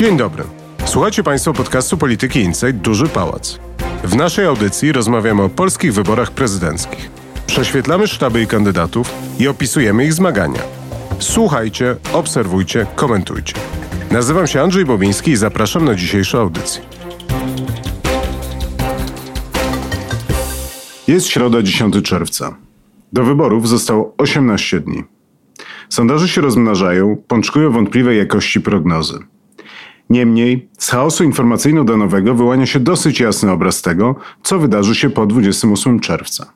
Dzień dobry. Słuchacie Państwo podcastu Polityki Insight Duży Pałac. W naszej audycji rozmawiamy o polskich wyborach prezydenckich. Prześwietlamy sztaby i kandydatów i opisujemy ich zmagania. Słuchajcie, obserwujcie, komentujcie. Nazywam się Andrzej Bobiński i zapraszam na dzisiejszą audycję. Jest środa 10 czerwca. Do wyborów zostało 18 dni. Sondaże się rozmnażają, pączkują wątpliwej jakości prognozy. Niemniej z chaosu informacyjno-danowego wyłania się dosyć jasny obraz tego, co wydarzy się po 28 czerwca.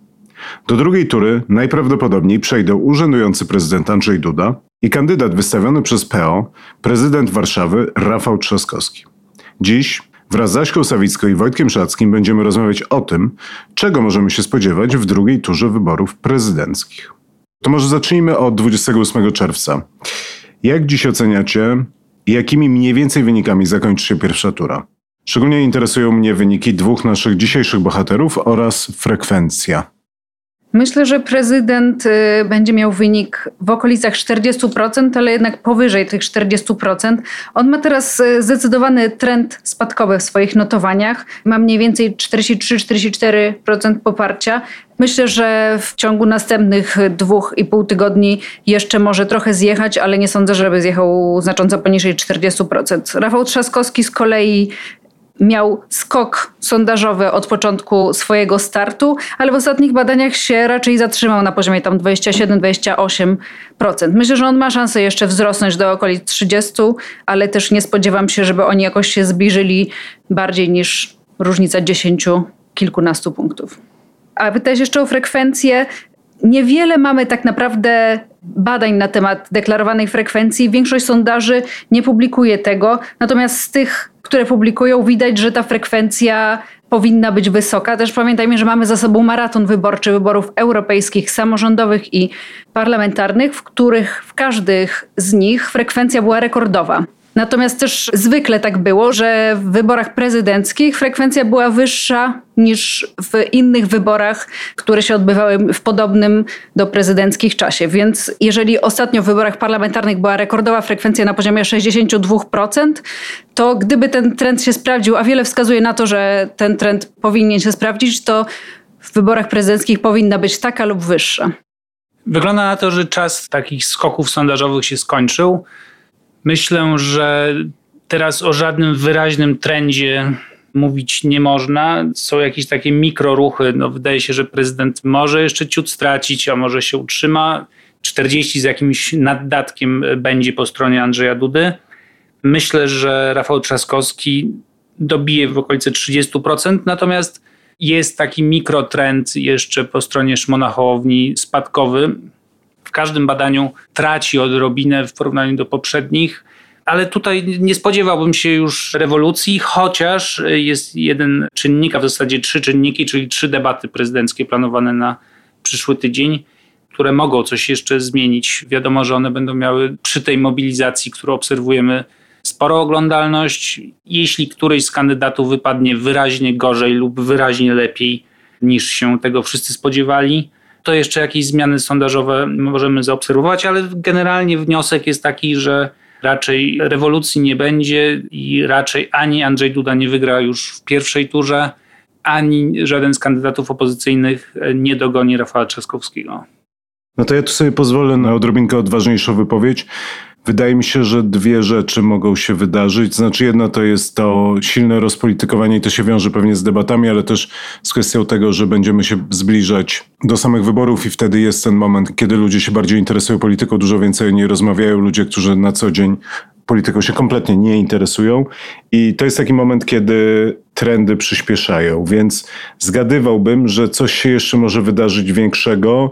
Do drugiej tury najprawdopodobniej przejdą urzędujący prezydent Andrzej Duda i kandydat wystawiony przez PO, prezydent Warszawy Rafał Trzaskowski. Dziś wraz z Aśką Sawicką i Wojtkiem Szackim będziemy rozmawiać o tym, czego możemy się spodziewać w drugiej turze wyborów prezydenckich. To może zacznijmy od 28 czerwca. Jak dziś oceniacie jakimi mniej więcej wynikami zakończy się pierwsza tura. Szczególnie interesują mnie wyniki dwóch naszych dzisiejszych bohaterów oraz frekwencja. Myślę, że prezydent y, będzie miał wynik w okolicach 40%, ale jednak powyżej tych 40%. On ma teraz y, zdecydowany trend spadkowy w swoich notowaniach. Ma mniej więcej 43-44% poparcia. Myślę, że w ciągu następnych dwóch i pół tygodni jeszcze może trochę zjechać, ale nie sądzę, żeby zjechał znacząco poniżej 40%. Rafał Trzaskowski z kolei miał skok sondażowy od początku swojego startu, ale w ostatnich badaniach się raczej zatrzymał na poziomie tam 27-28%. Myślę, że on ma szansę jeszcze wzrosnąć do okolic 30, ale też nie spodziewam się, żeby oni jakoś się zbliżyli bardziej niż różnica 10 kilkunastu punktów. A pytałeś jeszcze o frekwencję. Niewiele mamy tak naprawdę badań na temat deklarowanej frekwencji. Większość sondaży nie publikuje tego, natomiast z tych, które publikują, widać, że ta frekwencja powinna być wysoka. Też pamiętajmy, że mamy za sobą maraton wyborczy wyborów europejskich, samorządowych i parlamentarnych, w których w każdych z nich frekwencja była rekordowa. Natomiast też zwykle tak było, że w wyborach prezydenckich frekwencja była wyższa niż w innych wyborach, które się odbywały w podobnym do prezydenckich czasie. Więc jeżeli ostatnio w wyborach parlamentarnych była rekordowa frekwencja na poziomie 62%, to gdyby ten trend się sprawdził, a wiele wskazuje na to, że ten trend powinien się sprawdzić, to w wyborach prezydenckich powinna być taka lub wyższa. Wygląda na to, że czas takich skoków sondażowych się skończył. Myślę, że teraz o żadnym wyraźnym trendzie mówić nie można. Są jakieś takie mikroruchy. No, wydaje się, że prezydent może jeszcze ciut stracić, a może się utrzyma. 40 z jakimś naddatkiem będzie po stronie Andrzeja Dudy. Myślę, że Rafał Trzaskowski dobije w okolice 30%, natomiast jest taki mikrotrend jeszcze po stronie Szmona Hołowni spadkowy każdym badaniu traci odrobinę w porównaniu do poprzednich. Ale tutaj nie spodziewałbym się już rewolucji, chociaż jest jeden czynnik, a w zasadzie trzy czynniki, czyli trzy debaty prezydenckie planowane na przyszły tydzień, które mogą coś jeszcze zmienić. Wiadomo, że one będą miały przy tej mobilizacji, którą obserwujemy, sporą oglądalność. Jeśli któryś z kandydatów wypadnie wyraźnie gorzej lub wyraźnie lepiej niż się tego wszyscy spodziewali, to jeszcze jakieś zmiany sondażowe możemy zaobserwować, ale generalnie wniosek jest taki, że raczej rewolucji nie będzie i raczej ani Andrzej Duda nie wygra już w pierwszej turze, ani żaden z kandydatów opozycyjnych nie dogoni Rafała Trzaskowskiego. No to ja tu sobie pozwolę na odrobinkę odważniejszą wypowiedź. Wydaje mi się, że dwie rzeczy mogą się wydarzyć. Znaczy, jedna to jest to silne rozpolitykowanie i to się wiąże pewnie z debatami, ale też z kwestią tego, że będziemy się zbliżać do samych wyborów i wtedy jest ten moment, kiedy ludzie się bardziej interesują polityką, dużo więcej o niej rozmawiają. Ludzie, którzy na co dzień polityką się kompletnie nie interesują. I to jest taki moment, kiedy trendy przyspieszają. Więc zgadywałbym, że coś się jeszcze może wydarzyć większego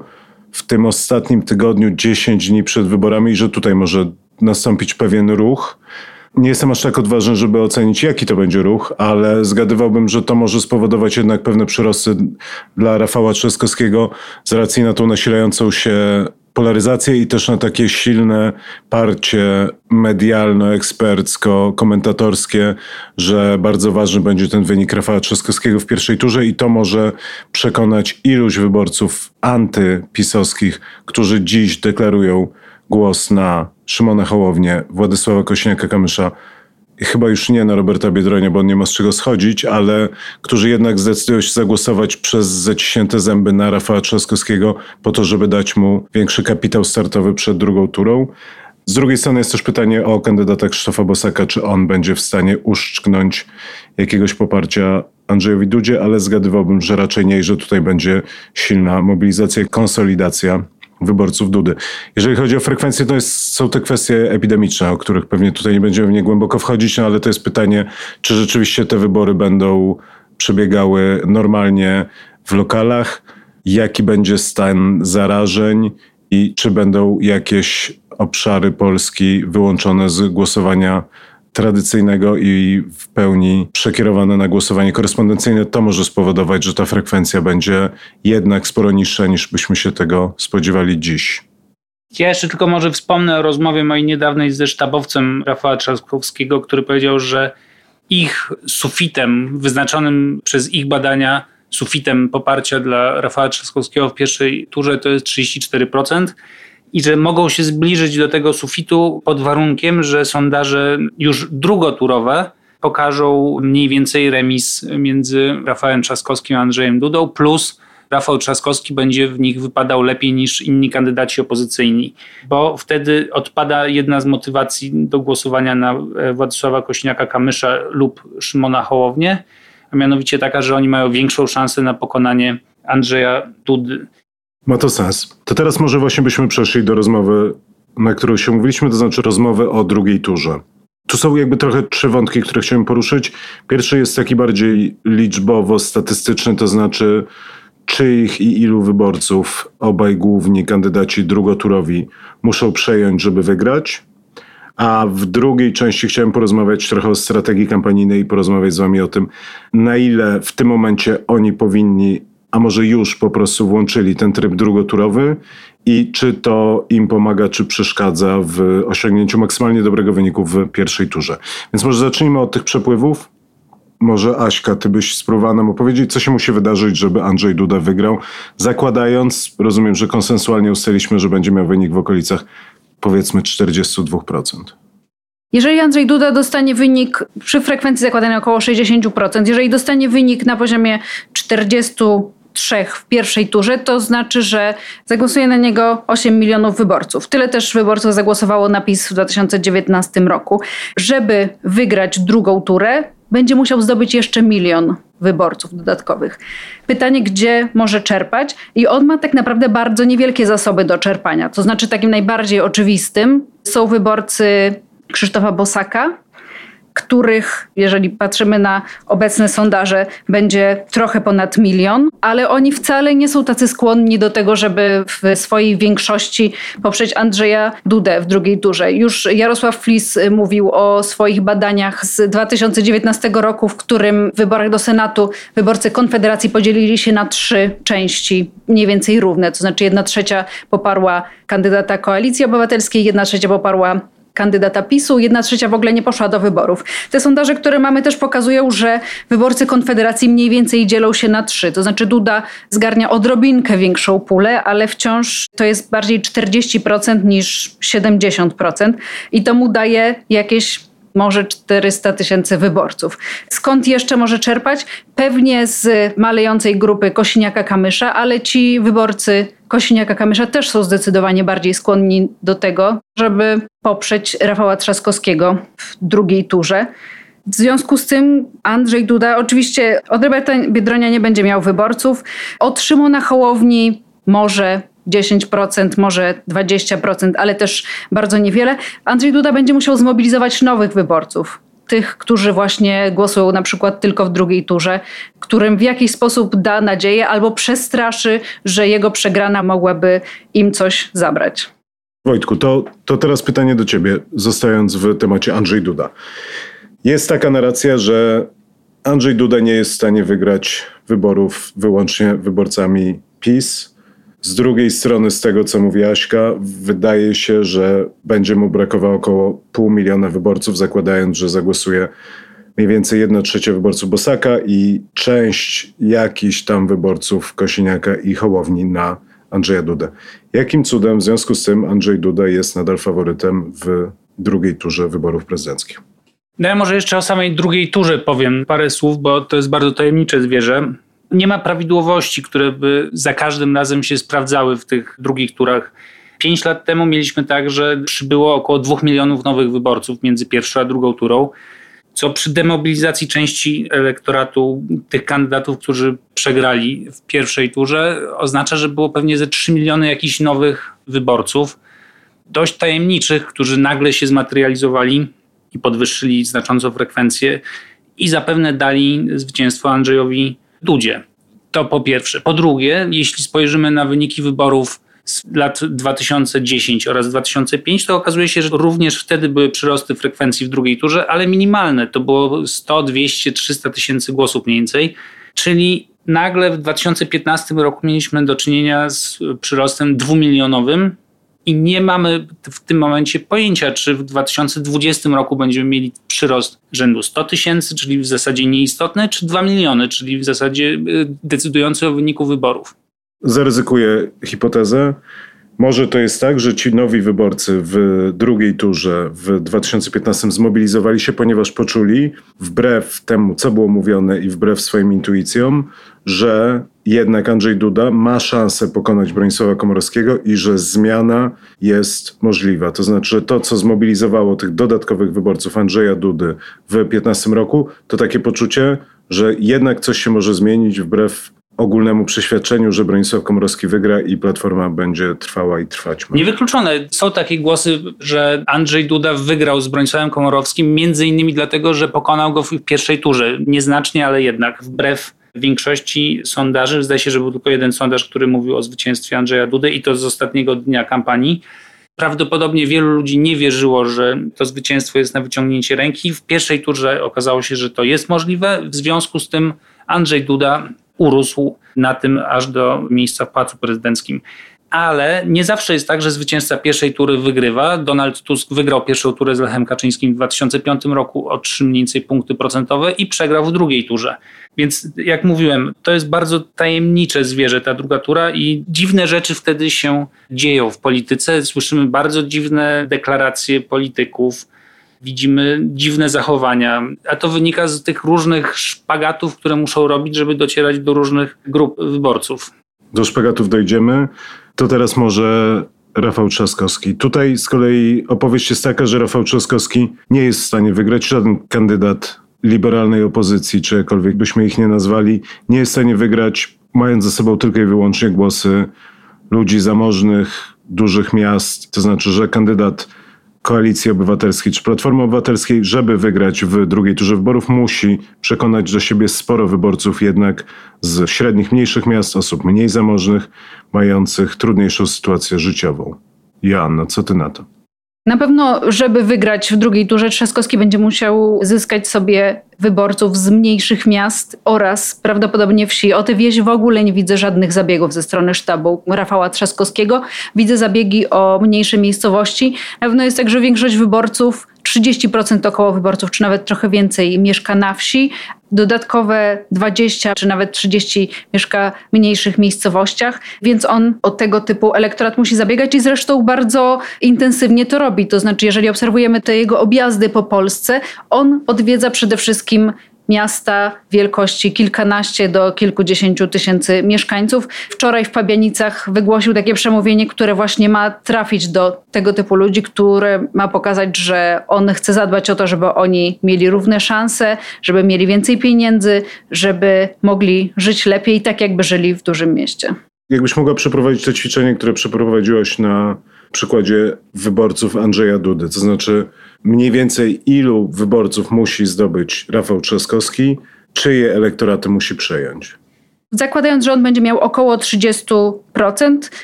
w tym ostatnim tygodniu, 10 dni przed wyborami, i że tutaj może nastąpić pewien ruch. Nie jestem aż tak odważny, żeby ocenić, jaki to będzie ruch, ale zgadywałbym, że to może spowodować jednak pewne przyrosty dla Rafała Trzaskowskiego z racji na tą nasilającą się polaryzację i też na takie silne parcie medialno-ekspercko-komentatorskie, że bardzo ważny będzie ten wynik Rafała Trzaskowskiego w pierwszej turze i to może przekonać iluś wyborców antypisowskich, którzy dziś deklarują głos na Szymona Hołownię, Władysława Kośniaka-Kamysza chyba już nie na Roberta Biedronia, bo on nie ma z czego schodzić, ale którzy jednak zdecydują się zagłosować przez zaciśnięte zęby na Rafała Trzaskowskiego po to, żeby dać mu większy kapitał startowy przed drugą turą. Z drugiej strony jest też pytanie o kandydata Krzysztofa Bosaka, czy on będzie w stanie uszczknąć jakiegoś poparcia Andrzejowi Dudzie, ale zgadywałbym, że raczej nie, że tutaj będzie silna mobilizacja, konsolidacja wyborców Dudy. Jeżeli chodzi o frekwencję, to jest, są te kwestie epidemiczne, o których pewnie tutaj nie będziemy nie głęboko wchodzić, no ale to jest pytanie, czy rzeczywiście te wybory będą przebiegały normalnie w lokalach, jaki będzie stan zarażeń i czy będą jakieś obszary Polski wyłączone z głosowania tradycyjnego i w pełni przekierowane na głosowanie korespondencyjne, to może spowodować, że ta frekwencja będzie jednak sporo niższa niż byśmy się tego spodziewali dziś. Ja jeszcze tylko może wspomnę o rozmowie mojej niedawnej ze sztabowcem Rafała Trzaskowskiego, który powiedział, że ich sufitem, wyznaczonym przez ich badania, sufitem poparcia dla Rafała Trzaskowskiego w pierwszej turze to jest 34% i że mogą się zbliżyć do tego sufitu pod warunkiem, że sondaże już drugoturowe pokażą mniej więcej remis między Rafałem Trzaskowskim a Andrzejem Dudą, plus Rafał Trzaskowski będzie w nich wypadał lepiej niż inni kandydaci opozycyjni, bo wtedy odpada jedna z motywacji do głosowania na e, Władysława Kośniaka-Kamysza lub Szymona Hołownię, a mianowicie taka, że oni mają większą szansę na pokonanie Andrzeja Dudy. Ma to sens. To teraz może właśnie byśmy przeszli do rozmowy, na którą się mówiliśmy, to znaczy rozmowy o drugiej turze. Tu są jakby trochę trzy wątki, które chciałem poruszyć. Pierwszy jest taki bardziej liczbowo-statystyczny, to znaczy czyich i ilu wyborców obaj główni kandydaci drugoturowi muszą przejąć, żeby wygrać. A w drugiej części chciałem porozmawiać trochę o strategii kampanijnej i porozmawiać z wami o tym, na ile w tym momencie oni powinni a może już po prostu włączyli ten tryb drugoturowy i czy to im pomaga, czy przeszkadza w osiągnięciu maksymalnie dobrego wyniku w pierwszej turze. Więc może zacznijmy od tych przepływów. Może Aśka, ty byś spróbowała nam opowiedzieć, co się musi wydarzyć, żeby Andrzej Duda wygrał, zakładając, rozumiem, że konsensualnie ustaliliśmy, że będzie miał wynik w okolicach powiedzmy 42%. Jeżeli Andrzej Duda dostanie wynik przy frekwencji zakładanej około 60%, jeżeli dostanie wynik na poziomie 40 trzech w pierwszej turze, to znaczy, że zagłosuje na niego 8 milionów wyborców. Tyle też wyborców zagłosowało na PiS w 2019 roku. Żeby wygrać drugą turę, będzie musiał zdobyć jeszcze milion wyborców dodatkowych. Pytanie, gdzie może czerpać? I on ma tak naprawdę bardzo niewielkie zasoby do czerpania. To znaczy, takim najbardziej oczywistym są wyborcy Krzysztofa Bosaka, których, jeżeli patrzymy na obecne sondaże, będzie trochę ponad milion, ale oni wcale nie są tacy skłonni do tego, żeby w swojej większości poprzeć Andrzeja Dudę w drugiej turze. Już Jarosław Flis mówił o swoich badaniach z 2019 roku, w którym w wyborach do Senatu wyborcy Konfederacji podzielili się na trzy części, mniej więcej równe, to znaczy jedna trzecia poparła kandydata Koalicji Obywatelskiej, jedna trzecia poparła kandydata PiSu, jedna trzecia w ogóle nie poszła do wyborów. Te sondaże, które mamy też pokazują, że wyborcy Konfederacji mniej więcej dzielą się na trzy. To znaczy Duda zgarnia odrobinkę większą pulę, ale wciąż to jest bardziej 40% niż 70% i to mu daje jakieś może 400 tysięcy wyborców. Skąd jeszcze może czerpać? Pewnie z malejącej grupy Kosiniaka-Kamysza, ale ci wyborcy Kosiniaka-Kamysza też są zdecydowanie bardziej skłonni do tego, żeby poprzeć Rafała Trzaskowskiego w drugiej turze. W związku z tym Andrzej Duda, oczywiście od Roberta Biedronia nie będzie miał wyborców, od Szymona Hołowni może 10%, może 20%, ale też bardzo niewiele. Andrzej Duda będzie musiał zmobilizować nowych wyborców. Tych, którzy właśnie głosują na przykład tylko w drugiej turze, którym w jakiś sposób da nadzieję albo przestraszy, że jego przegrana mogłaby im coś zabrać. Wojtku, to, to teraz pytanie do ciebie, zostając w temacie Andrzej Duda. Jest taka narracja, że Andrzej Duda nie jest w stanie wygrać wyborów wyłącznie wyborcami PiS, z drugiej strony, z tego co mówi Aśka, wydaje się, że będzie mu brakowało około pół miliona wyborców, zakładając, że zagłosuje mniej więcej jedna trzecia wyborców Bosaka i część jakichś tam wyborców Kosiniaka i Hołowni na Andrzeja Dudę. Jakim cudem w związku z tym Andrzej Duda jest nadal faworytem w drugiej turze wyborów prezydenckich? No ja może jeszcze o samej drugiej turze powiem parę słów, bo to jest bardzo tajemnicze zwierzę. Nie ma prawidłowości, które by za każdym razem się sprawdzały w tych drugich turach. Pięć lat temu mieliśmy tak, że przybyło około dwóch milionów nowych wyborców między pierwszą a drugą turą, co przy demobilizacji części elektoratu tych kandydatów, którzy przegrali w pierwszej turze, oznacza, że było pewnie ze 3 miliony jakichś nowych wyborców, dość tajemniczych, którzy nagle się zmaterializowali i podwyższyli znacząco frekwencję i zapewne dali zwycięstwo Andrzejowi Dudzie. To po pierwsze. Po drugie, jeśli spojrzymy na wyniki wyborów z lat 2010 oraz 2005, to okazuje się, że również wtedy były przyrosty frekwencji w drugiej turze, ale minimalne. To było 100, 200, 300 tysięcy głosów mniej więcej. Czyli nagle w 2015 roku mieliśmy do czynienia z przyrostem dwumilionowym i nie mamy w tym momencie pojęcia, czy w 2020 roku będziemy mieli przyrost rzędu 100 tysięcy, czyli w zasadzie nieistotny, czy 2 miliony, czyli w zasadzie y, decydujący o wyniku wyborów. Zaryzykuję hipotezę. Może to jest tak, że ci nowi wyborcy w drugiej turze w 2015 zmobilizowali się, ponieważ poczuli, wbrew temu, co było mówione i wbrew swoim intuicjom, że jednak Andrzej Duda ma szansę pokonać Bronisława Komorowskiego i że zmiana jest możliwa. To znaczy, że to, co zmobilizowało tych dodatkowych wyborców Andrzeja Dudy w 2015 roku, to takie poczucie, że jednak coś się może zmienić wbrew ogólnemu przeświadczeniu, że Bronisław Komorowski wygra i Platforma będzie trwała i trwać. Niewykluczone. Są takie głosy, że Andrzej Duda wygrał z Bronisławem Komorowskim między innymi dlatego, że pokonał go w pierwszej turze. Nieznacznie, ale jednak wbrew większości sondaży. Zdaje się, że był tylko jeden sondaż, który mówił o zwycięstwie Andrzeja Dudy i to z ostatniego dnia kampanii. Prawdopodobnie wielu ludzi nie wierzyło, że to zwycięstwo jest na wyciągnięcie ręki. W pierwszej turze okazało się, że to jest możliwe. W związku z tym Andrzej Duda urósł na tym aż do miejsca w Pałacu Prezydenckim. Ale nie zawsze jest tak, że zwycięzca pierwszej tury wygrywa. Donald Tusk wygrał pierwszą turę z Lechem Kaczyńskim w 2005 roku o 3 mniej więcej punkty procentowe i przegrał w drugiej turze. Więc jak mówiłem, to jest bardzo tajemnicze zwierzę, ta druga tura i dziwne rzeczy wtedy się dzieją w polityce. Słyszymy bardzo dziwne deklaracje polityków widzimy dziwne zachowania, a to wynika z tych różnych szpagatów, które muszą robić, żeby docierać do różnych grup wyborców. Do szpagatów dojdziemy. To teraz może Rafał Trzaskowski. Tutaj z kolei opowieść jest taka, że Rafał Trzaskowski nie jest w stanie wygrać. Żaden kandydat liberalnej opozycji, czy jakkolwiek byśmy ich nie nazwali, nie jest w stanie wygrać, mając za sobą tylko i wyłącznie głosy ludzi zamożnych, dużych miast. To znaczy, że kandydat Koalicji Obywatelskiej czy Platformy Obywatelskiej, żeby wygrać w drugiej turze wyborów, musi przekonać do siebie sporo wyborców jednak z średnich, mniejszych miast, osób mniej zamożnych, mających trudniejszą sytuację życiową. Joanna, co ty na to? Na pewno, żeby wygrać w drugiej turze, Trzaskowski będzie musiał zyskać sobie wyborców z mniejszych miast oraz prawdopodobnie wsi. O tę wieś w ogóle nie widzę żadnych zabiegów ze strony sztabu Rafała Trzaskowskiego. Widzę zabiegi o mniejsze miejscowości. Na pewno jest tak, że większość wyborców 30% około wyborców, czy nawet trochę więcej, mieszka na wsi. Dodatkowe 20 czy nawet 30 mieszka w mniejszych miejscowościach, więc on o tego typu elektorat musi zabiegać i zresztą bardzo intensywnie to robi. To znaczy, jeżeli obserwujemy te jego objazdy po Polsce, on odwiedza przede wszystkim miasta wielkości kilkanaście do kilkudziesięciu tysięcy mieszkańców. Wczoraj w Pabianicach wygłosił takie przemówienie, które właśnie ma trafić do tego typu ludzi, które ma pokazać, że on chce zadbać o to, żeby oni mieli równe szanse, żeby mieli więcej pieniędzy, żeby mogli żyć lepiej, tak jakby żyli w dużym mieście. Jakbyś mogła przeprowadzić to ćwiczenie, które przeprowadziłaś na przykładzie wyborców Andrzeja Dudy, to znaczy mniej więcej ilu wyborców musi zdobyć Rafał Trzaskowski, czyje elektoraty musi przejąć? Zakładając, że on będzie miał około 30%,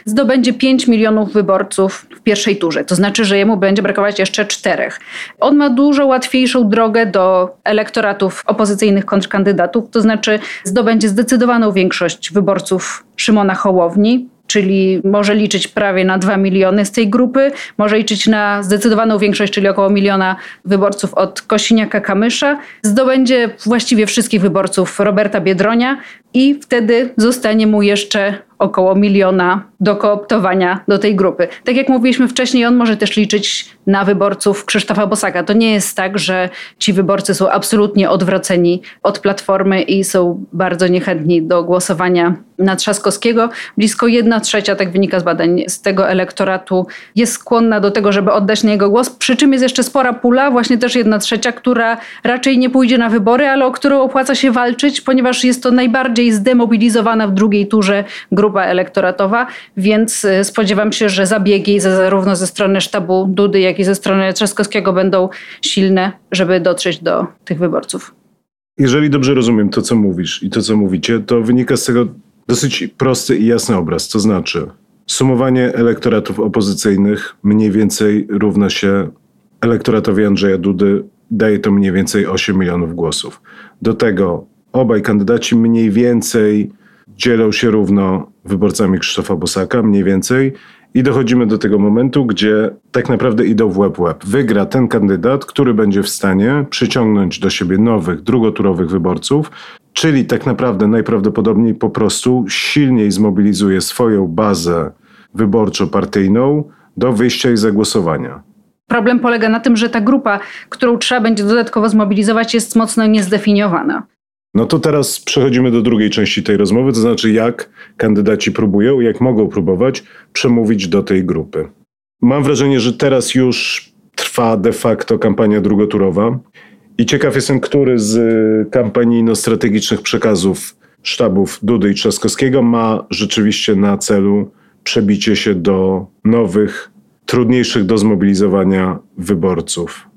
zdobędzie 5 milionów wyborców w pierwszej turze. To znaczy, że jemu będzie brakować jeszcze czterech. On ma dużo łatwiejszą drogę do elektoratów opozycyjnych kontrkandydatów, to znaczy zdobędzie zdecydowaną większość wyborców Szymona Hołowni, czyli może liczyć prawie na 2 miliony z tej grupy, może liczyć na zdecydowaną większość, czyli około miliona wyborców od Kosiniaka-Kamysza. Zdobędzie właściwie wszystkich wyborców Roberta Biedronia, i wtedy zostanie mu jeszcze około miliona do kooptowania do tej grupy. Tak jak mówiliśmy wcześniej, on może też liczyć na wyborców Krzysztofa Bosaka. To nie jest tak, że ci wyborcy są absolutnie odwraceni od Platformy i są bardzo niechętni do głosowania na Trzaskowskiego. Blisko jedna trzecia, tak wynika z badań, z tego elektoratu jest skłonna do tego, żeby oddać na jego głos. Przy czym jest jeszcze spora pula, właśnie też jedna trzecia, która raczej nie pójdzie na wybory, ale o którą opłaca się walczyć, ponieważ jest to najbardziej zdemobilizowana w drugiej turze grupa elektoratowa, więc y, spodziewam się, że zabiegi zarówno ze strony sztabu Dudy, jak i ze strony Trzaskowskiego będą silne, żeby dotrzeć do tych wyborców. Jeżeli dobrze rozumiem to, co mówisz i to, co mówicie, to wynika z tego dosyć prosty i jasny obraz. To znaczy, sumowanie elektoratów opozycyjnych mniej więcej równa się elektoratowi Andrzeja Dudy, daje to mniej więcej 8 milionów głosów. Do tego obaj kandydaci mniej więcej dzielą się równo wyborcami Krzysztofa Bosaka, mniej więcej. I dochodzimy do tego momentu, gdzie tak naprawdę idą w łeb łeb. Wygra ten kandydat, który będzie w stanie przyciągnąć do siebie nowych, drugoturowych wyborców, czyli tak naprawdę najprawdopodobniej po prostu silniej zmobilizuje swoją bazę wyborczo-partyjną do wyjścia i zagłosowania. Problem polega na tym, że ta grupa, którą trzeba będzie dodatkowo zmobilizować, jest mocno niezdefiniowana. No to teraz przechodzimy do drugiej części tej rozmowy, to znaczy jak kandydaci próbują, jak mogą próbować przemówić do tej grupy. Mam wrażenie, że teraz już trwa de facto kampania drugoturowa i ciekaw jestem, który z kampanijno-strategicznych przekazów sztabów Dudy i Trzaskowskiego ma rzeczywiście na celu przebicie się do nowych, trudniejszych do zmobilizowania wyborców.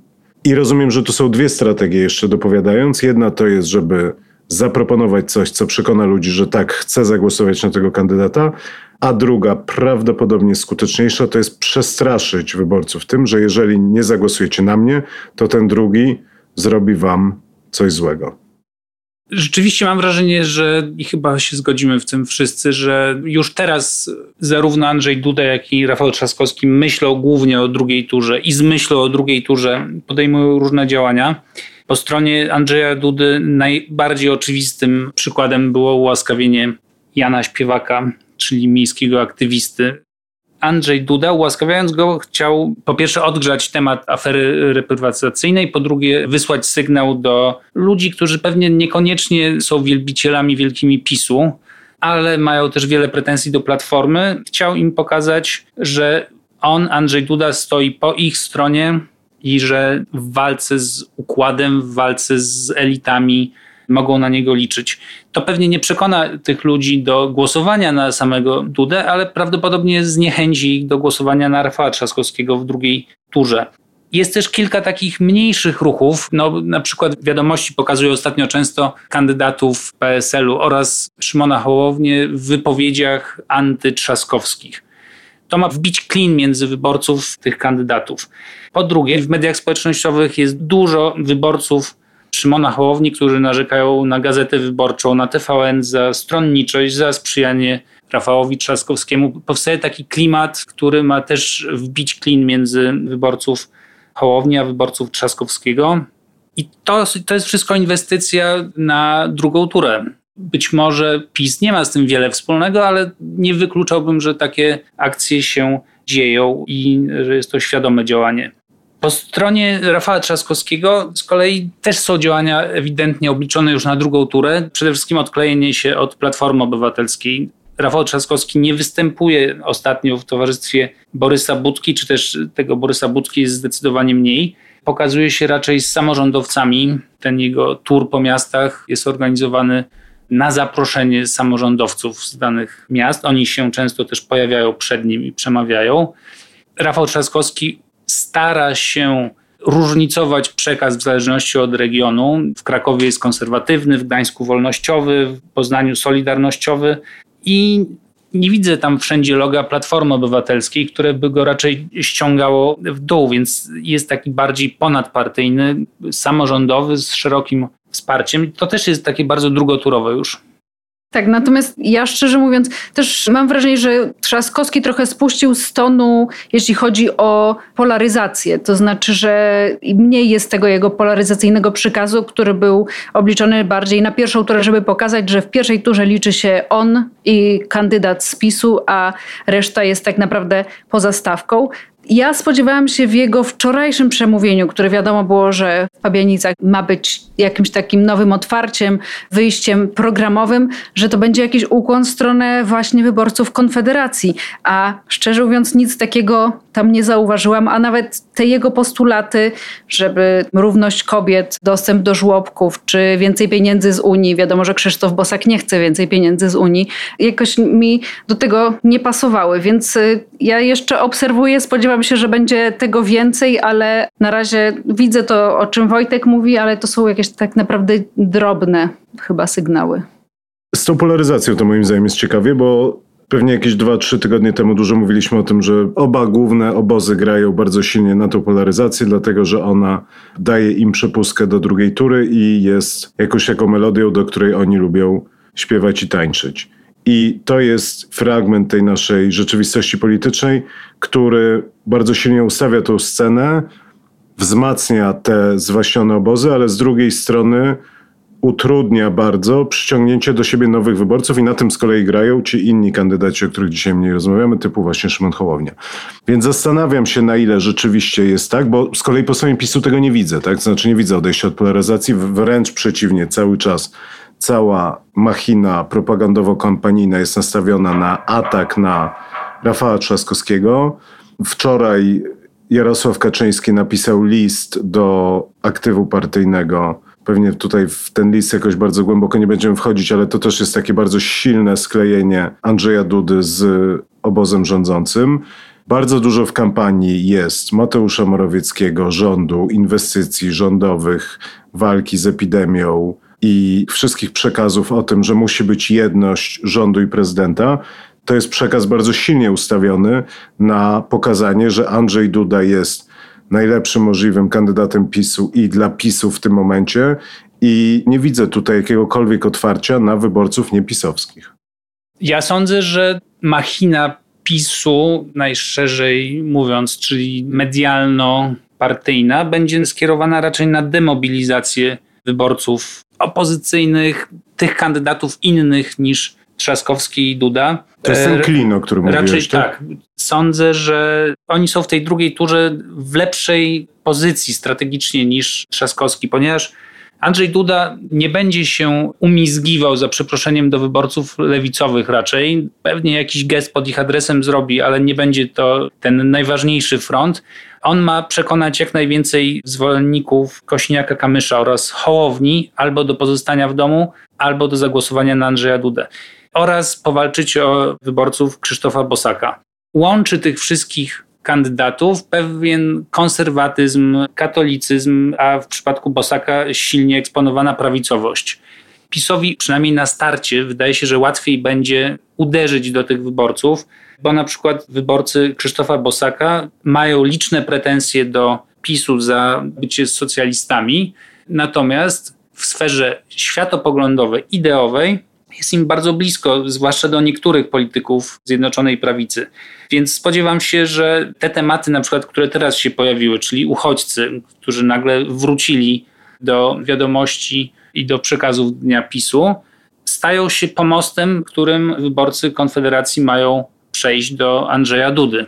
I rozumiem, że tu są dwie strategie jeszcze dopowiadając. Jedna to jest, żeby zaproponować coś, co przekona ludzi, że tak, chcę zagłosować na tego kandydata, a druga, prawdopodobnie skuteczniejsza, to jest przestraszyć wyborców tym, że jeżeli nie zagłosujecie na mnie, to ten drugi zrobi wam coś złego. Rzeczywiście mam wrażenie, że i chyba się zgodzimy w tym wszyscy, że już teraz zarówno Andrzej Duda, jak i Rafał Trzaskowski myślą głównie o drugiej turze i z myślą o drugiej turze podejmują różne działania. Po stronie Andrzeja Dudy najbardziej oczywistym przykładem było ułaskawienie Jana Śpiewaka, czyli miejskiego aktywisty. Andrzej Duda, ułaskawiając go, chciał po pierwsze odgrzać temat afery reprywatyzacyjnej, po drugie wysłać sygnał do ludzi, którzy pewnie niekoniecznie są wielbicielami wielkimi PiSu, ale mają też wiele pretensji do Platformy. Chciał im pokazać, że on, Andrzej Duda, stoi po ich stronie i że w walce z układem, w walce z elitami mogą na niego liczyć. To pewnie nie przekona tych ludzi do głosowania na samego Dudę, ale prawdopodobnie zniechęci ich do głosowania na Rafała Trzaskowskiego w drugiej turze. Jest też kilka takich mniejszych ruchów. No, na przykład wiadomości pokazują ostatnio często kandydatów PSL-u oraz Szymona Hołownię w wypowiedziach antytrzaskowskich. To ma wbić klin między wyborców tych kandydatów. Po drugie, w mediach społecznościowych jest dużo wyborców Szymona Hołowni, którzy narzekają na Gazetę Wyborczą, na TVN za stronniczość, za sprzyjanie Rafałowi Trzaskowskiemu. Powstaje taki klimat, który ma też wbić klin między wyborców Hołowni a wyborców Trzaskowskiego. I to, to jest wszystko inwestycja na drugą turę. Być może PiS nie ma z tym wiele wspólnego, ale nie wykluczałbym, że takie akcje się dzieją i że jest to świadome działanie. Po stronie Rafała Trzaskowskiego z kolei też są działania ewidentnie obliczone już na drugą turę. Przede wszystkim odklejenie się od Platformy Obywatelskiej. Rafał Trzaskowski nie występuje ostatnio w towarzystwie Borysa Budki, czy też tego Borysa Budki jest zdecydowanie mniej. Pokazuje się raczej z samorządowcami. Ten jego tour po miastach jest organizowany na zaproszenie samorządowców z danych miast. Oni się często też pojawiają przed nim i przemawiają. Rafał Trzaskowski stara się różnicować przekaz w zależności od regionu. W Krakowie jest konserwatywny, w Gdańsku wolnościowy, w Poznaniu solidarnościowy i nie widzę tam wszędzie loga Platformy Obywatelskiej, które by go raczej ściągało w dół, więc jest taki bardziej ponadpartyjny, samorządowy, z szerokim wsparciem. To też jest takie bardzo drugoturowe już. Tak, natomiast ja szczerze mówiąc też mam wrażenie, że Trzaskowski trochę spuścił z tonu, jeśli chodzi o polaryzację. To znaczy, że mniej jest tego jego polaryzacyjnego przykazu, który był obliczony bardziej na pierwszą turę, żeby pokazać, że w pierwszej turze liczy się on i kandydat z PiSu, a reszta jest tak naprawdę poza stawką. Ja spodziewałam się w jego wczorajszym przemówieniu, które wiadomo było, że w Pabianicach ma być jakimś takim nowym otwarciem, wyjściem programowym, że to będzie jakiś ukłon w stronę właśnie wyborców Konfederacji. A szczerze mówiąc, nic takiego tam nie zauważyłam, a nawet te jego postulaty, żeby równość kobiet, dostęp do żłobków, czy więcej pieniędzy z Unii, wiadomo, że Krzysztof Bosak nie chce więcej pieniędzy z Unii, jakoś mi do tego nie pasowały, więc y, ja jeszcze obserwuję, spodziewam się, że będzie tego więcej, ale na razie widzę to, o czym Wojtek mówi, ale to są jakieś tak naprawdę drobne chyba sygnały. Z tą polaryzacją to moim zdaniem jest ciekawie, bo Pewnie jakieś 2-3 tygodnie temu dużo mówiliśmy o tym, że oba główne obozy grają bardzo silnie na tą polaryzację, dlatego że ona daje im przepustkę do drugiej tury i jest jakąś taką melodią, do której oni lubią śpiewać i tańczyć. I to jest fragment tej naszej rzeczywistości politycznej, który bardzo silnie ustawia tą scenę, wzmacnia te zwaśnione obozy, ale z drugiej strony utrudnia bardzo przyciągnięcie do siebie nowych wyborców i na tym z kolei grają ci inni kandydaci, o których dzisiaj mniej rozmawiamy, typu właśnie Szymon Hołownia. Więc zastanawiam się, na ile rzeczywiście jest tak, bo z kolei po stronie PiSu tego nie widzę, tak? Znaczy nie widzę odejścia od polaryzacji, wręcz przeciwnie, cały czas cała machina propagandowo-kampanijna jest nastawiona na atak na Rafała Trzaskowskiego. Wczoraj Jarosław Kaczyński napisał list do aktywu partyjnego Pewnie tutaj w ten list jakoś bardzo głęboko nie będziemy wchodzić, ale to też jest takie bardzo silne sklejenie Andrzeja Dudy z obozem rządzącym. Bardzo dużo w kampanii jest Mateusza Morawieckiego, rządu, inwestycji rządowych, walki z epidemią i wszystkich przekazów o tym, że musi być jedność rządu i prezydenta. To jest przekaz bardzo silnie ustawiony na pokazanie, że Andrzej Duda jest najlepszym możliwym kandydatem PiSu i dla PiSu w tym momencie i nie widzę tutaj jakiegokolwiek otwarcia na wyborców niepisowskich. Ja sądzę, że machina PiSu, najszerzej mówiąc, czyli medialno-partyjna, będzie skierowana raczej na demobilizację wyborców opozycyjnych, tych kandydatów innych niż Trzaskowski i Duda. To jest ten e, klin, o którym Raczej mówiłeś, tak? tak. Sądzę, że oni są w tej drugiej turze w lepszej pozycji strategicznie niż Trzaskowski, ponieważ Andrzej Duda nie będzie się umizgiwał za przeproszeniem do wyborców lewicowych raczej. Pewnie jakiś gest pod ich adresem zrobi, ale nie będzie to ten najważniejszy front. On ma przekonać jak najwięcej zwolenników Kośniaka Kamysza oraz Hołowni albo do pozostania w domu, albo do zagłosowania na Andrzeja Dudę oraz powalczyć o wyborców Krzysztofa Bosaka. Łączy tych wszystkich kandydatów pewien konserwatyzm, katolicyzm, a w przypadku Bosaka silnie eksponowana prawicowość. PiSowi przynajmniej na starcie wydaje się, że łatwiej będzie uderzyć do tych wyborców, bo na przykład wyborcy Krzysztofa Bosaka mają liczne pretensje do PiSu za bycie socjalistami, natomiast w sferze światopoglądowej, ideowej jest im bardzo blisko, zwłaszcza do niektórych polityków Zjednoczonej Prawicy. Więc spodziewam się, że te tematy, na przykład, które teraz się pojawiły, czyli uchodźcy, którzy nagle wrócili do wiadomości i do przekazów dnia PiSu, stają się pomostem, którym wyborcy Konfederacji mają przejść do Andrzeja Dudy.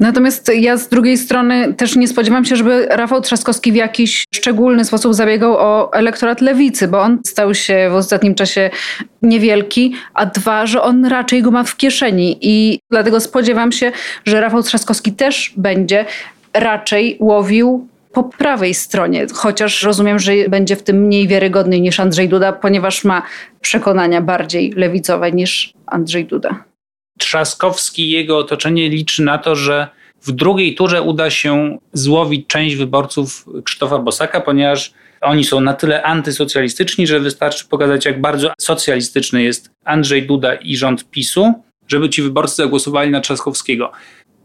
Natomiast ja z drugiej strony też nie spodziewam się, żeby Rafał Trzaskowski w jakiś szczególny sposób zabiegał o elektorat lewicy, bo on stał się w ostatnim czasie niewielki, a dwa, że on raczej go ma w kieszeni i dlatego spodziewam się, że Rafał Trzaskowski też będzie raczej łowił po prawej stronie, chociaż rozumiem, że będzie w tym mniej wiarygodny niż Andrzej Duda, ponieważ ma przekonania bardziej lewicowe niż Andrzej Duda. Trzaskowski i jego otoczenie liczy na to, że w drugiej turze uda się złowić część wyborców Krzysztofa Bosaka, ponieważ oni są na tyle antysocjalistyczni, że wystarczy pokazać, jak bardzo socjalistyczny jest Andrzej Duda i rząd PiSu, żeby ci wyborcy zagłosowali na Trzaskowskiego.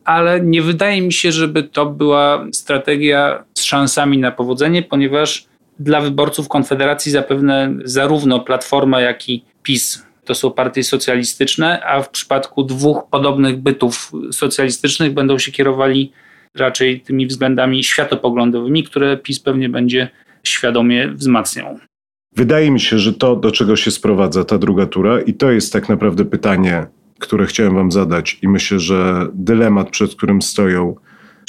Ale nie wydaje mi się, żeby to była strategia z szansami na powodzenie, ponieważ dla wyborców Konfederacji zapewne zarówno Platforma, jak i PiS to są partie socjalistyczne, a w przypadku dwóch podobnych bytów socjalistycznych będą się kierowali raczej tymi względami światopoglądowymi, które PiS pewnie będzie świadomie wzmacniał. Wydaje mi się, że to, do czego się sprowadza ta druga tura, i to jest tak naprawdę pytanie, które chciałem Wam zadać, i myślę, że dylemat, przed którym stoją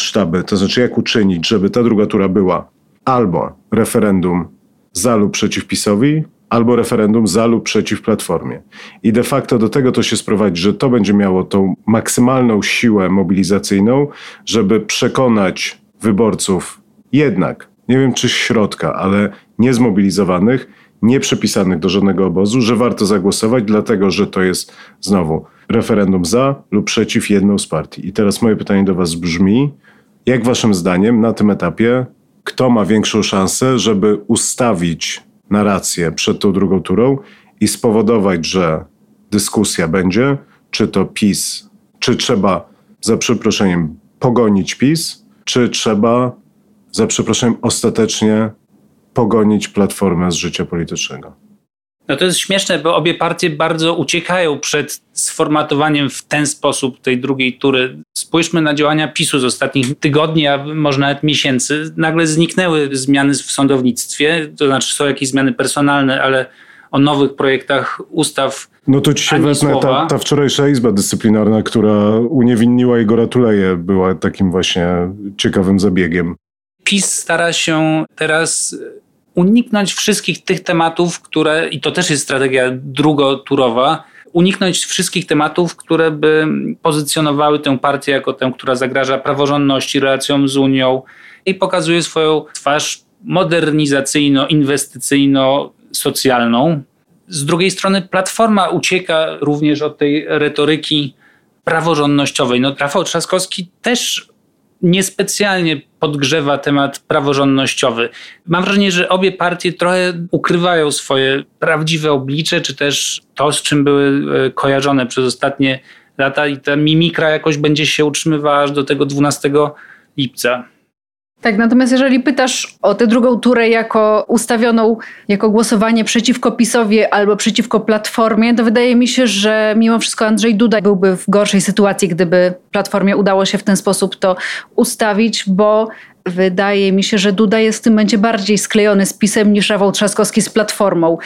sztaby, to znaczy jak uczynić, żeby ta druga tura była albo referendum za lub przeciw PiSowi, albo referendum za lub przeciw Platformie. I de facto do tego to się sprowadzi, że to będzie miało tą maksymalną siłę mobilizacyjną, żeby przekonać wyborców jednak, nie wiem czy środka, ale niezmobilizowanych, nie przypisanych do żadnego obozu, że warto zagłosować, dlatego że to jest znowu referendum za lub przeciw jedną z partii. I teraz moje pytanie do Was brzmi: jak Waszym zdaniem na tym etapie, kto ma większą szansę, żeby ustawić narrację przed tą drugą turą i spowodować, że dyskusja będzie, czy to PiS, czy trzeba za przeproszeniem pogonić PiS, czy trzeba za przeproszeniem ostatecznie pogonić platformę z życia politycznego. No to jest śmieszne, bo obie partie bardzo uciekają przed sformatowaniem w ten sposób tej drugiej tury. Spójrzmy na działania PiSu z ostatnich tygodni, a może nawet miesięcy. Nagle zniknęły zmiany w sądownictwie, to znaczy są jakieś zmiany personalne, ale o nowych projektach ustaw. No to ci się wezmę, ta, ta, wczorajsza Izba Dyscyplinarna, która uniewinniła Igora Tuleje, była takim właśnie ciekawym zabiegiem. PiS stara się teraz uniknąć wszystkich tych tematów, które, i to też jest strategia drugoturowa, uniknąć wszystkich tematów, które by pozycjonowały tę partię jako tę, która zagraża praworządności, relacjom z Unią i pokazuje swoją twarz modernizacyjno-inwestycyjno-socjalną. Z drugiej strony Platforma ucieka również od tej retoryki praworządnościowej. No, Rafał Trzaskowski też niespecjalnie podgrzewa temat praworządnościowy. Mam wrażenie, że obie partie trochę ukrywają swoje prawdziwe oblicze, czy też to, z czym były e, kojarzone przez ostatnie lata i ta mimikra jakoś będzie się utrzymywała aż do tego 12 lipca. Tak, natomiast jeżeli pytasz o tę drugą turę jako ustawioną, jako głosowanie przeciwko PiSowi albo przeciwko Platformie, to wydaje mi się, że mimo wszystko Andrzej Duda byłby w gorszej sytuacji, gdyby Platformie udało się w ten sposób to ustawić, bo wydaje mi się, że Duda jest w tym momencie bardziej sklejony z PiSem niż Rafał Trzaskowski z Platformą.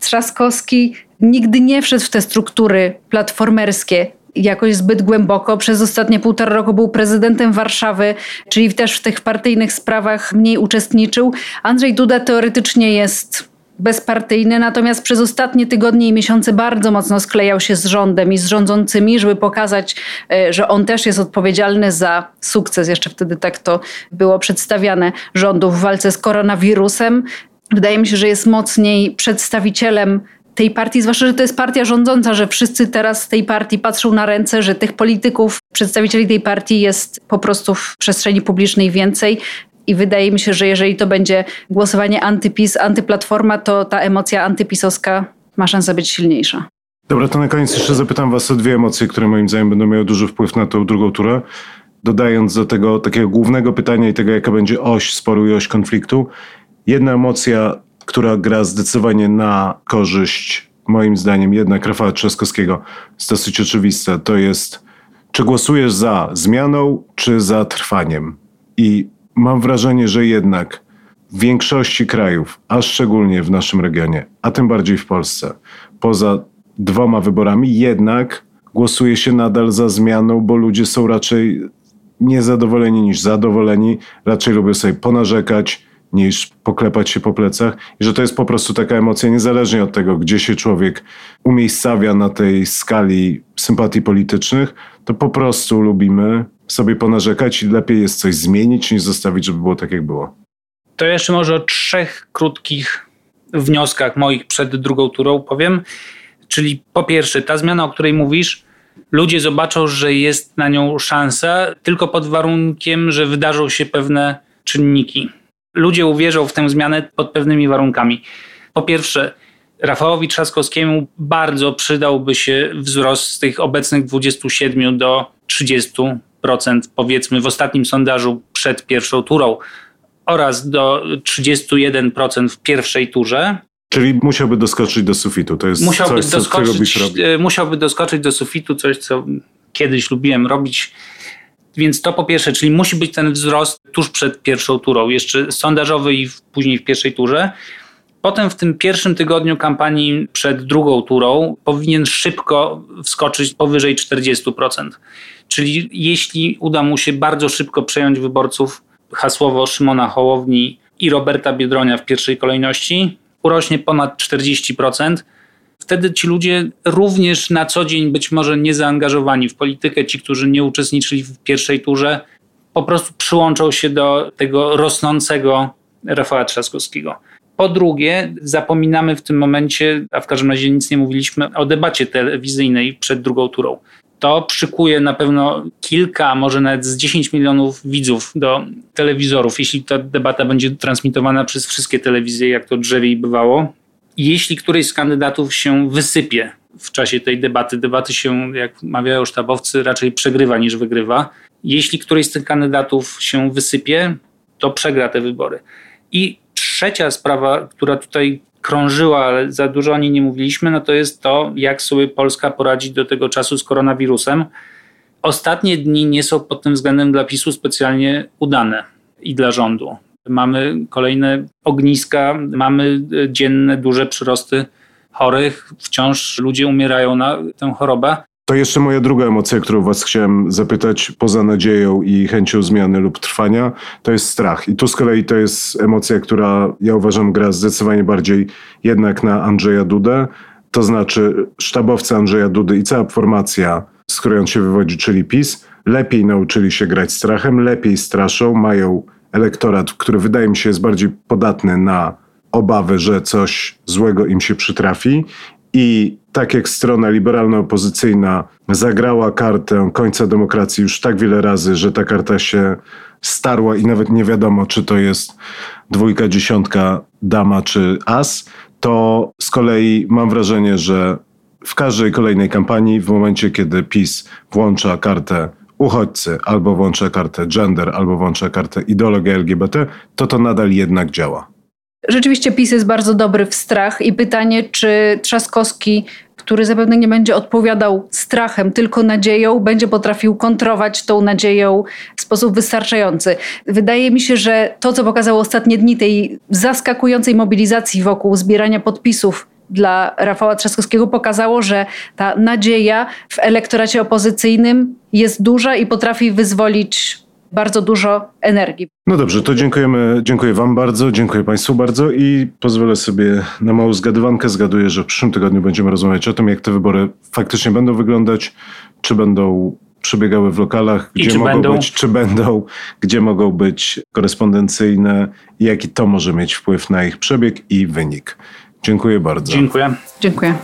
Trzaskowski nigdy nie wszedł w te struktury platformerskie jakoś zbyt głęboko. Przez ostatnie półtora roku był prezydentem Warszawy, czyli też w tych partyjnych sprawach mniej uczestniczył. Andrzej Duda teoretycznie jest bezpartyjny, natomiast przez ostatnie tygodnie i miesiące bardzo mocno sklejał się z rządem i z rządzącymi, żeby pokazać, e, że on też jest odpowiedzialny za sukces. Jeszcze wtedy tak to było przedstawiane rządu w walce z koronawirusem. Wydaje mi się, że jest mocniej przedstawicielem tej partii, zwłaszcza, że to jest partia rządząca, że wszyscy teraz z tej partii patrzą na ręce, że tych polityków, przedstawicieli tej partii jest po prostu w przestrzeni publicznej więcej. I wydaje mi się, że jeżeli to będzie głosowanie antypis, antyplatforma, to ta emocja antypisowska ma szansę być silniejsza. Dobra, to na koniec jeszcze zapytam Was o dwie emocje, które moim zdaniem będą miały duży wpływ na tą drugą turę. Dodając do tego takiego głównego pytania i tego, jaka będzie oś sporu i oś konfliktu. Jedna emocja która gra zdecydowanie na korzyść, moim zdaniem, jednak Rafała Trzaskowskiego. Jest dosyć oczywiste. To jest, czy głosujesz za zmianą, czy za trwaniem. I mam wrażenie, że jednak w większości krajów, a szczególnie w naszym regionie, a tym bardziej w Polsce, poza dwoma wyborami, jednak głosuje się nadal za zmianą, bo ludzie są raczej niezadowoleni niż zadowoleni, raczej lubią sobie ponarzekać, niż poklepać się po plecach i że to jest po prostu taka emocja, niezależnie od tego, gdzie się człowiek umiejscawia na tej skali sympatii politycznych, to po prostu lubimy sobie ponarzekać i lepiej jest coś zmienić, niż zostawić, żeby było tak, jak było. To jeszcze może o trzech krótkich wnioskach moich przed drugą turą powiem. Czyli po pierwsze, ta zmiana, o której mówisz, ludzie zobaczą, że jest na nią szansa, tylko pod warunkiem, że wydarzą się pewne czynniki ludzie uwierzą w tę zmianę pod pewnymi warunkami. Po pierwsze, Rafałowi Trzaskowskiemu bardzo przydałby się wzrost z tych obecnych 27 do 30%, powiedzmy w ostatnim sondażu przed pierwszą turą, oraz do 31% w pierwszej turze. Czyli musiałby doskoczyć do sufitu. To jest musiałby coś, doskoczyć, e, Musiałby doskoczyć do sufitu, coś, co kiedyś lubiłem robić. Więc to po pierwsze, czyli musi być ten wzrost tuż przed pierwszą turą, jeszcze sondażowy i później w pierwszej turze. Potem w tym pierwszym tygodniu kampanii przed drugą turą powinien szybko wskoczyć powyżej 40%. Czyli jeśli uda mu się bardzo szybko przejąć wyborców hasłowo Szymona Hołowni i Roberta Biedronia w pierwszej kolejności, urośnie ponad 40%. Wtedy ci ludzie również na co dzień być może nie zaangażowani w politykę, ci, którzy nie uczestniczyli w pierwszej turze, po prostu przyłączą się do tego rosnącego Rafała Trzaskowskiego. Po drugie, zapominamy w tym momencie, a w każdym razie nic nie mówiliśmy o debacie telewizyjnej przed drugą turą. To przykuje na pewno kilka, może nawet z 10 milionów widzów do telewizorów, jeśli ta debata będzie transmitowana przez wszystkie telewizje, jak to drzewiej bywało. Jeśli któryś z kandydatów się wysypie w czasie tej debaty, debaty się, jak mawiają sztabowcy, raczej przegrywa niż wygrywa. Jeśli któryś z tych kandydatów się wysypie, to przegra te wybory. I trzecia sprawa, która tutaj krążyła, ale za dużo o niej nie mówiliśmy, no to jest to, jak sobie Polska poradzi do tego czasu z koronawirusem. Ostatnie dni nie są pod tym względem dla PiSu specjalnie udane i dla rządu. Mamy kolejne ogniska, mamy dzienne duże przyrosty chorych, wciąż ludzie umierają na tę chorobę. To jeszcze moja druga emocja, którą was chciałem zapytać, poza nadzieją i chęcią zmiany lub trwania, to jest strach. I tu z kolei to jest emocja, która ja uważam gra zdecydowanie bardziej jednak na Andrzeja Dudę. To znaczy sztabowcy Andrzeja Dudy i cała formacja, z której on się wywodzi, czyli PiS, lepiej nauczyli się grać strachem, lepiej straszą, mają elektorat, który wydaje mi się jest bardziej podatny na obawy, że coś złego im się przytrafi. I tak jak strona liberalno-opozycyjna zagrała kartę końca demokracji już tak wiele razy, że ta karta się starła i nawet nie wiadomo, czy to jest dwójka, dziesiątka, dama czy as, to z kolei mam wrażenie, że w każdej kolejnej kampanii, w momencie kiedy PiS włącza kartę uchodźcy, albo włącza kartę gender, albo włącza kartę ideologia LGBT, to to nadal jednak działa. Rzeczywiście PiS jest bardzo dobry w strach i pytanie, czy Trzaskowski, który zapewne nie będzie odpowiadał strachem, tylko nadzieją, będzie potrafił kontrować tą nadzieją w sposób wystarczający. Wydaje mi się, że to, co pokazało ostatnie dni tej zaskakującej mobilizacji wokół zbierania podpisów dla Rafała Trzaskowskiego pokazało, że ta nadzieja w elektoracie opozycyjnym jest duża i potrafi wyzwolić bardzo dużo energii. No dobrze, to dziękujemy, dziękuję Wam bardzo, dziękuję Państwu bardzo i pozwolę sobie na małą zgadywankę. Zgaduję, że w przyszłym tygodniu będziemy rozmawiać o tym, jak te wybory faktycznie będą wyglądać, czy będą przebiegały w lokalach, gdzie mogą będą? być, czy będą, gdzie mogą być korespondencyjne i jaki to może mieć wpływ na ich przebieg i wynik. Dziękuję bardzo. Dziękuję. Dziękuję.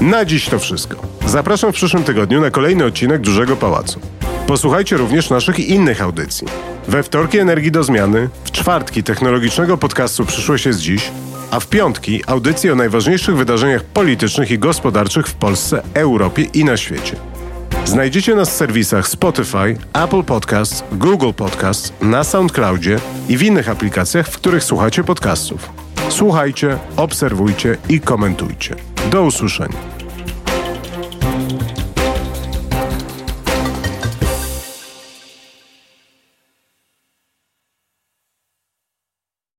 Na dziś to wszystko. Zapraszam w przyszłym tygodniu na kolejny odcinek Dużego Pałacu. Posłuchajcie również naszych innych audycji. We wtorki Energii do Zmiany, w czwartki technologicznego podcastu Przyszłość jest dziś, a w piątki audycji o najważniejszych wydarzeniach politycznych i gospodarczych w Polsce, Europie i na świecie. Znajdziecie nas w serwisach Spotify, Apple Podcasts, Google Podcasts, na SoundCloudzie i w innych aplikacjach, w których słuchacie podcastów. Słuchajcie, obserwujcie i komentujcie. Do usłyszenia.